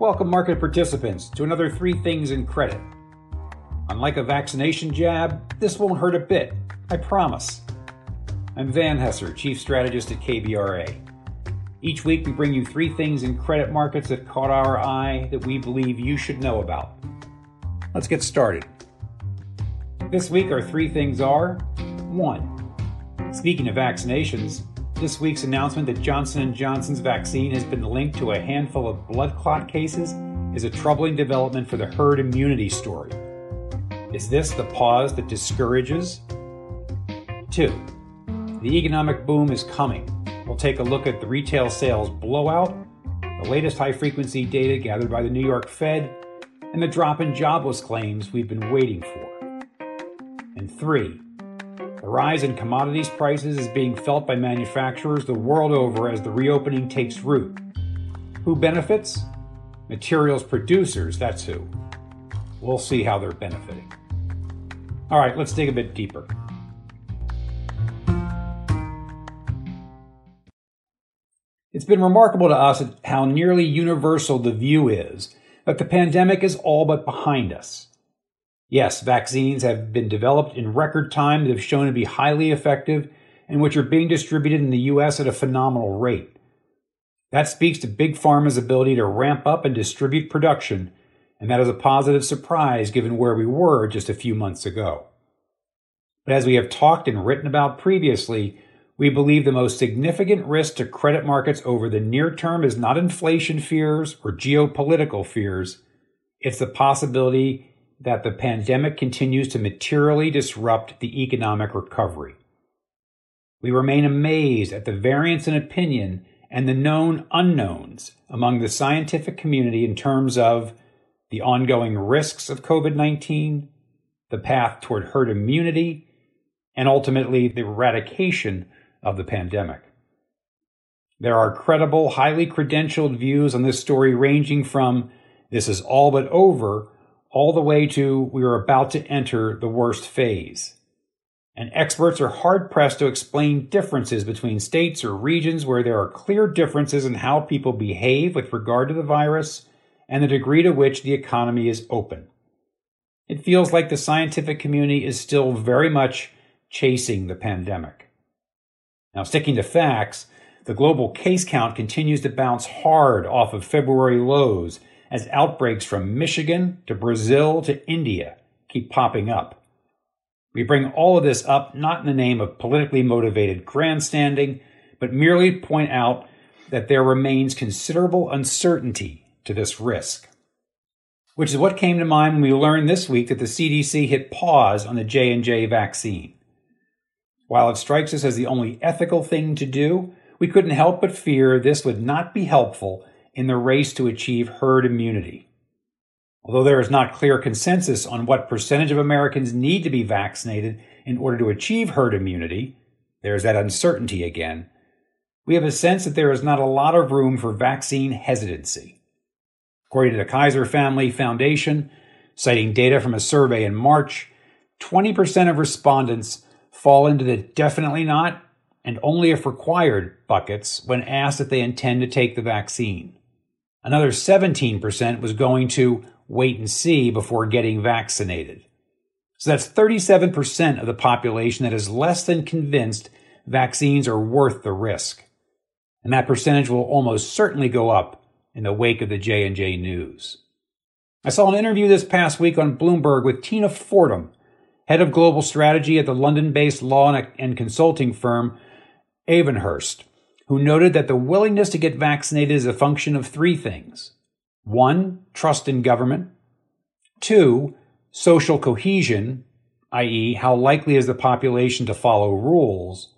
Welcome, market participants, to another Three Things in Credit. Unlike a vaccination jab, this won't hurt a bit, I promise. I'm Van Hesser, Chief Strategist at KBRA. Each week, we bring you three things in credit markets that caught our eye that we believe you should know about. Let's get started. This week, our three things are 1. Speaking of vaccinations, this week's announcement that Johnson & Johnson's vaccine has been linked to a handful of blood clot cases is a troubling development for the herd immunity story. Is this the pause that discourages? 2. The economic boom is coming. We'll take a look at the retail sales blowout, the latest high frequency data gathered by the New York Fed, and the drop in jobless claims we've been waiting for. And 3. The rise in commodities prices is being felt by manufacturers the world over as the reopening takes root. Who benefits? Materials producers, that's who. We'll see how they're benefiting. All right, let's dig a bit deeper. It's been remarkable to us how nearly universal the view is that the pandemic is all but behind us. Yes, vaccines have been developed in record time that have shown to be highly effective and which are being distributed in the U.S. at a phenomenal rate. That speaks to Big Pharma's ability to ramp up and distribute production, and that is a positive surprise given where we were just a few months ago. But as we have talked and written about previously, we believe the most significant risk to credit markets over the near term is not inflation fears or geopolitical fears. It's the possibility that the pandemic continues to materially disrupt the economic recovery. We remain amazed at the variance in opinion and the known unknowns among the scientific community in terms of the ongoing risks of COVID 19, the path toward herd immunity, and ultimately the eradication of the pandemic. There are credible, highly credentialed views on this story ranging from this is all but over all the way to we are about to enter the worst phase. And experts are hard pressed to explain differences between states or regions where there are clear differences in how people behave with regard to the virus and the degree to which the economy is open. It feels like the scientific community is still very much chasing the pandemic. Now, sticking to facts, the global case count continues to bounce hard off of February lows as outbreaks from Michigan to Brazil to India keep popping up. We bring all of this up not in the name of politically motivated grandstanding, but merely point out that there remains considerable uncertainty to this risk. Which is what came to mind when we learned this week that the CDC hit pause on the J&J vaccine. While it strikes us as the only ethical thing to do, we couldn't help but fear this would not be helpful in the race to achieve herd immunity. Although there is not clear consensus on what percentage of Americans need to be vaccinated in order to achieve herd immunity, there is that uncertainty again. We have a sense that there is not a lot of room for vaccine hesitancy. According to the Kaiser Family Foundation, citing data from a survey in March, 20% of respondents fall into the definitely not and only if required buckets when asked if they intend to take the vaccine. Another 17% was going to wait and see before getting vaccinated. So that's 37% of the population that is less than convinced vaccines are worth the risk. And that percentage will almost certainly go up in the wake of the J&J news. I saw an interview this past week on Bloomberg with Tina Fordham, head of global strategy at the London-based law and consulting firm Avonhurst who noted that the willingness to get vaccinated is a function of three things one, trust in government, two, social cohesion, i.e., how likely is the population to follow rules,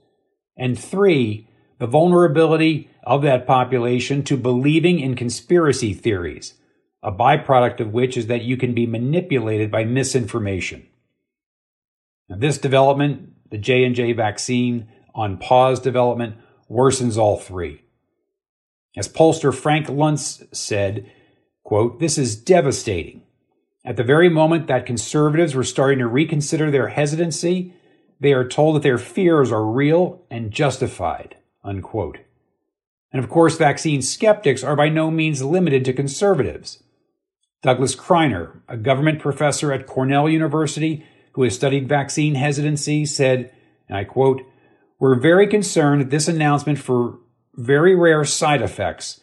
and three, the vulnerability of that population to believing in conspiracy theories, a byproduct of which is that you can be manipulated by misinformation. Now, this development, the J&J vaccine on pause development, worsens all three. As pollster Frank Luntz said, quote, This is devastating. At the very moment that conservatives were starting to reconsider their hesitancy, they are told that their fears are real and justified. Unquote. And of course, vaccine skeptics are by no means limited to conservatives. Douglas Kriner, a government professor at Cornell University who has studied vaccine hesitancy, said, and I quote, We're very concerned that this announcement for very rare side effects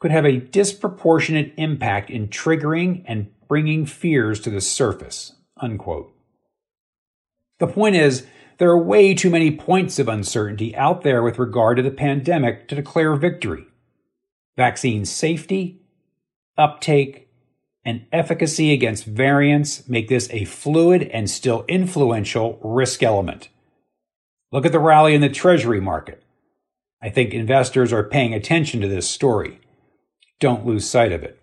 could have a disproportionate impact in triggering and bringing fears to the surface. Unquote. The point is, there are way too many points of uncertainty out there with regard to the pandemic to declare victory. Vaccine safety, uptake, and efficacy against variants make this a fluid and still influential risk element. Look at the rally in the Treasury market. I think investors are paying attention to this story. Don't lose sight of it.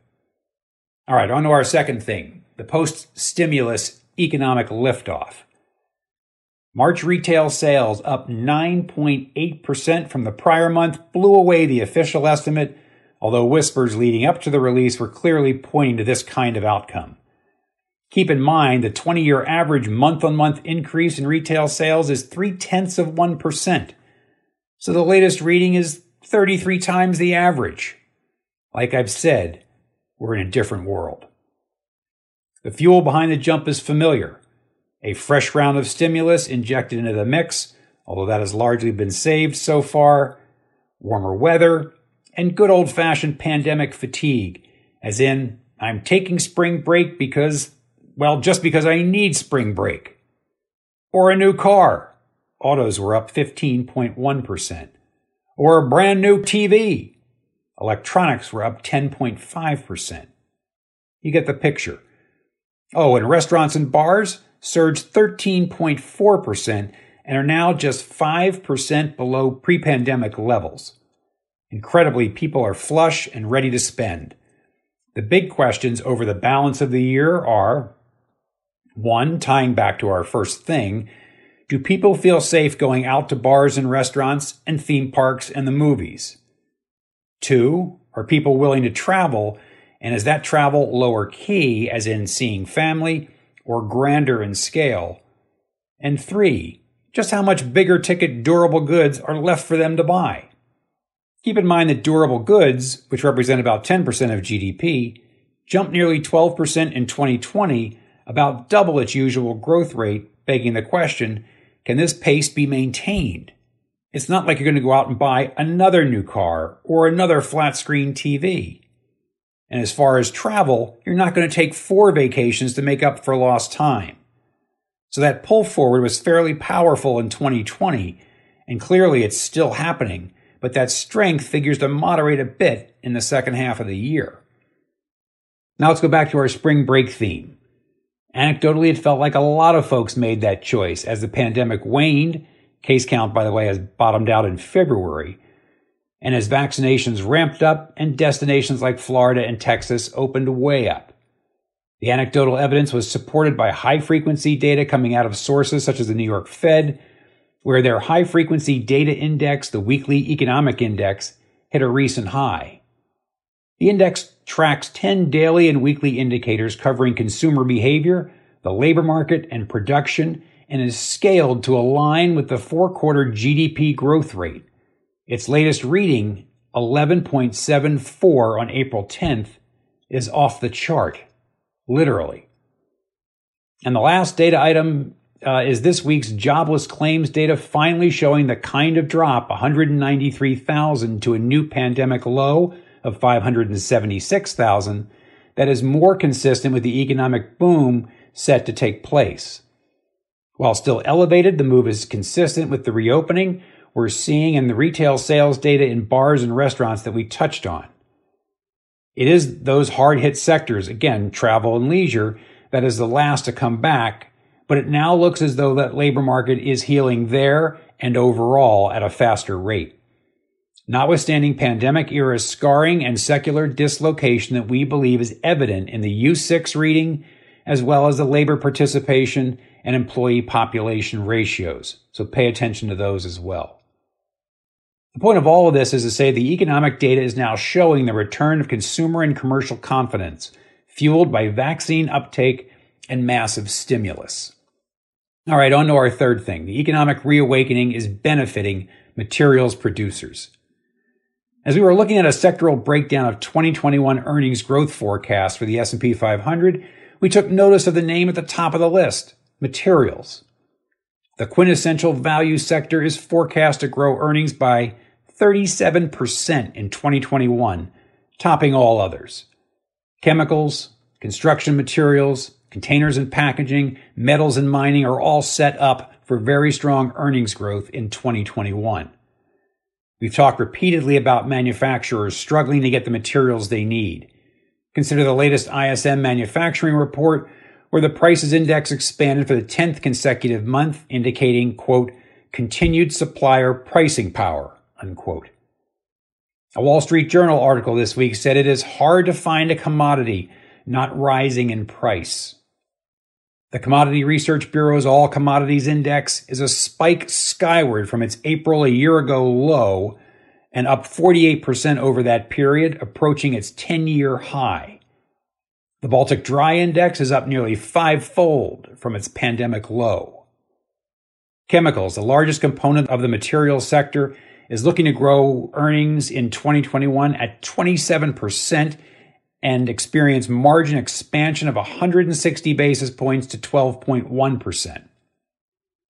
All right, on to our second thing the post stimulus economic liftoff. March retail sales up 9.8% from the prior month blew away the official estimate, although whispers leading up to the release were clearly pointing to this kind of outcome. Keep in mind the 20 year average month on month increase in retail sales is three tenths of 1%. So the latest reading is 33 times the average. Like I've said, we're in a different world. The fuel behind the jump is familiar a fresh round of stimulus injected into the mix, although that has largely been saved so far, warmer weather, and good old fashioned pandemic fatigue, as in, I'm taking spring break because, well, just because I need spring break. Or a new car. Autos were up 15.1%. Or a brand new TV. Electronics were up 10.5%. You get the picture. Oh, and restaurants and bars? surged 13.4% and are now just 5% below pre pandemic levels. Incredibly, people are flush and ready to spend. The big questions over the balance of the year are one, tying back to our first thing, do people feel safe going out to bars and restaurants and theme parks and the movies? Two, are people willing to travel? And is that travel lower key, as in seeing family, or grander in scale? And three, just how much bigger ticket durable goods are left for them to buy? Keep in mind that durable goods, which represent about 10% of GDP, jumped nearly 12% in 2020, about double its usual growth rate, begging the question can this pace be maintained? It's not like you're going to go out and buy another new car or another flat screen TV. And as far as travel, you're not going to take four vacations to make up for lost time. So that pull forward was fairly powerful in 2020, and clearly it's still happening, but that strength figures to moderate a bit in the second half of the year. Now let's go back to our spring break theme. Anecdotally, it felt like a lot of folks made that choice as the pandemic waned. Case count, by the way, has bottomed out in February and as vaccinations ramped up and destinations like Florida and Texas opened way up. The anecdotal evidence was supported by high frequency data coming out of sources such as the New York Fed, where their high frequency data index, the weekly economic index, hit a recent high. The index tracks 10 daily and weekly indicators covering consumer behavior, the labor market, and production, and is scaled to align with the four quarter GDP growth rate its latest reading, 11.74 on April 10th, is off the chart, literally. And the last data item uh, is this week's jobless claims data finally showing the kind of drop 193,000 to a new pandemic low of 576,000 that is more consistent with the economic boom set to take place. While still elevated, the move is consistent with the reopening we're seeing in the retail sales data in bars and restaurants that we touched on. It is those hard hit sectors, again, travel and leisure, that is the last to come back, but it now looks as though that labor market is healing there and overall at a faster rate. Notwithstanding pandemic era scarring and secular dislocation that we believe is evident in the U6 reading, as well as the labor participation and employee population ratios. So pay attention to those as well. The point of all of this is to say the economic data is now showing the return of consumer and commercial confidence, fueled by vaccine uptake and massive stimulus. All right, on to our third thing. The economic reawakening is benefiting materials producers. As we were looking at a sectoral breakdown of 2021 earnings growth forecast for the S&P 500, we took notice of the name at the top of the list, materials. The quintessential value sector is forecast to grow earnings by 37% in 2021, topping all others. Chemicals, construction materials, containers and packaging, metals and mining are all set up for very strong earnings growth in 2021. We've talked repeatedly about manufacturers struggling to get the materials they need. Consider the latest ISM manufacturing report, where the prices index expanded for the 10th consecutive month, indicating, quote, continued supplier pricing power, unquote. A Wall Street Journal article this week said it is hard to find a commodity not rising in price. The Commodity Research Bureau's All Commodities Index is a spike skyward from its April a year ago low and up 48% over that period, approaching its 10 year high. The Baltic Dry Index is up nearly fivefold from its pandemic low. Chemicals, the largest component of the materials sector, is looking to grow earnings in 2021 at 27% and experience margin expansion of 160 basis points to 12.1%.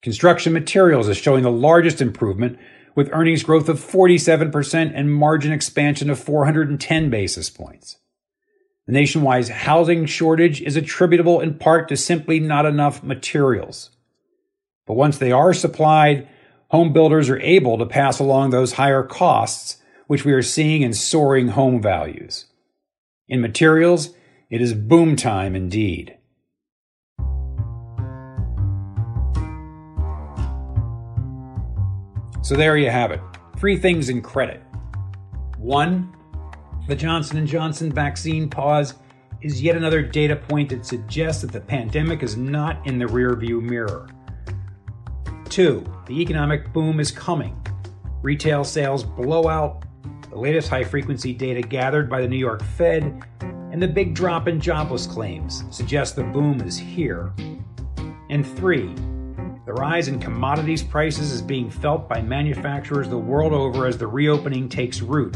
Construction materials is showing the largest improvement with earnings growth of 47% and margin expansion of 410 basis points. The nationwide housing shortage is attributable in part to simply not enough materials. But once they are supplied, home builders are able to pass along those higher costs, which we are seeing in soaring home values. In materials, it is boom time indeed. So there you have it. Three things in credit. One, the Johnson & Johnson vaccine pause is yet another data point that suggests that the pandemic is not in the rearview mirror. Two, the economic boom is coming. Retail sales blowout the latest high frequency data gathered by the New York Fed, and the big drop in jobless claims suggest the boom is here. And three, the rise in commodities prices is being felt by manufacturers the world over as the reopening takes root.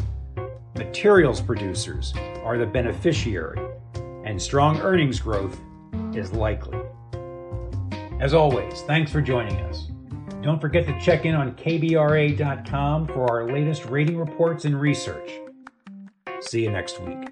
Materials producers are the beneficiary, and strong earnings growth is likely. As always, thanks for joining us. Don't forget to check in on KBRA.com for our latest rating reports and research. See you next week.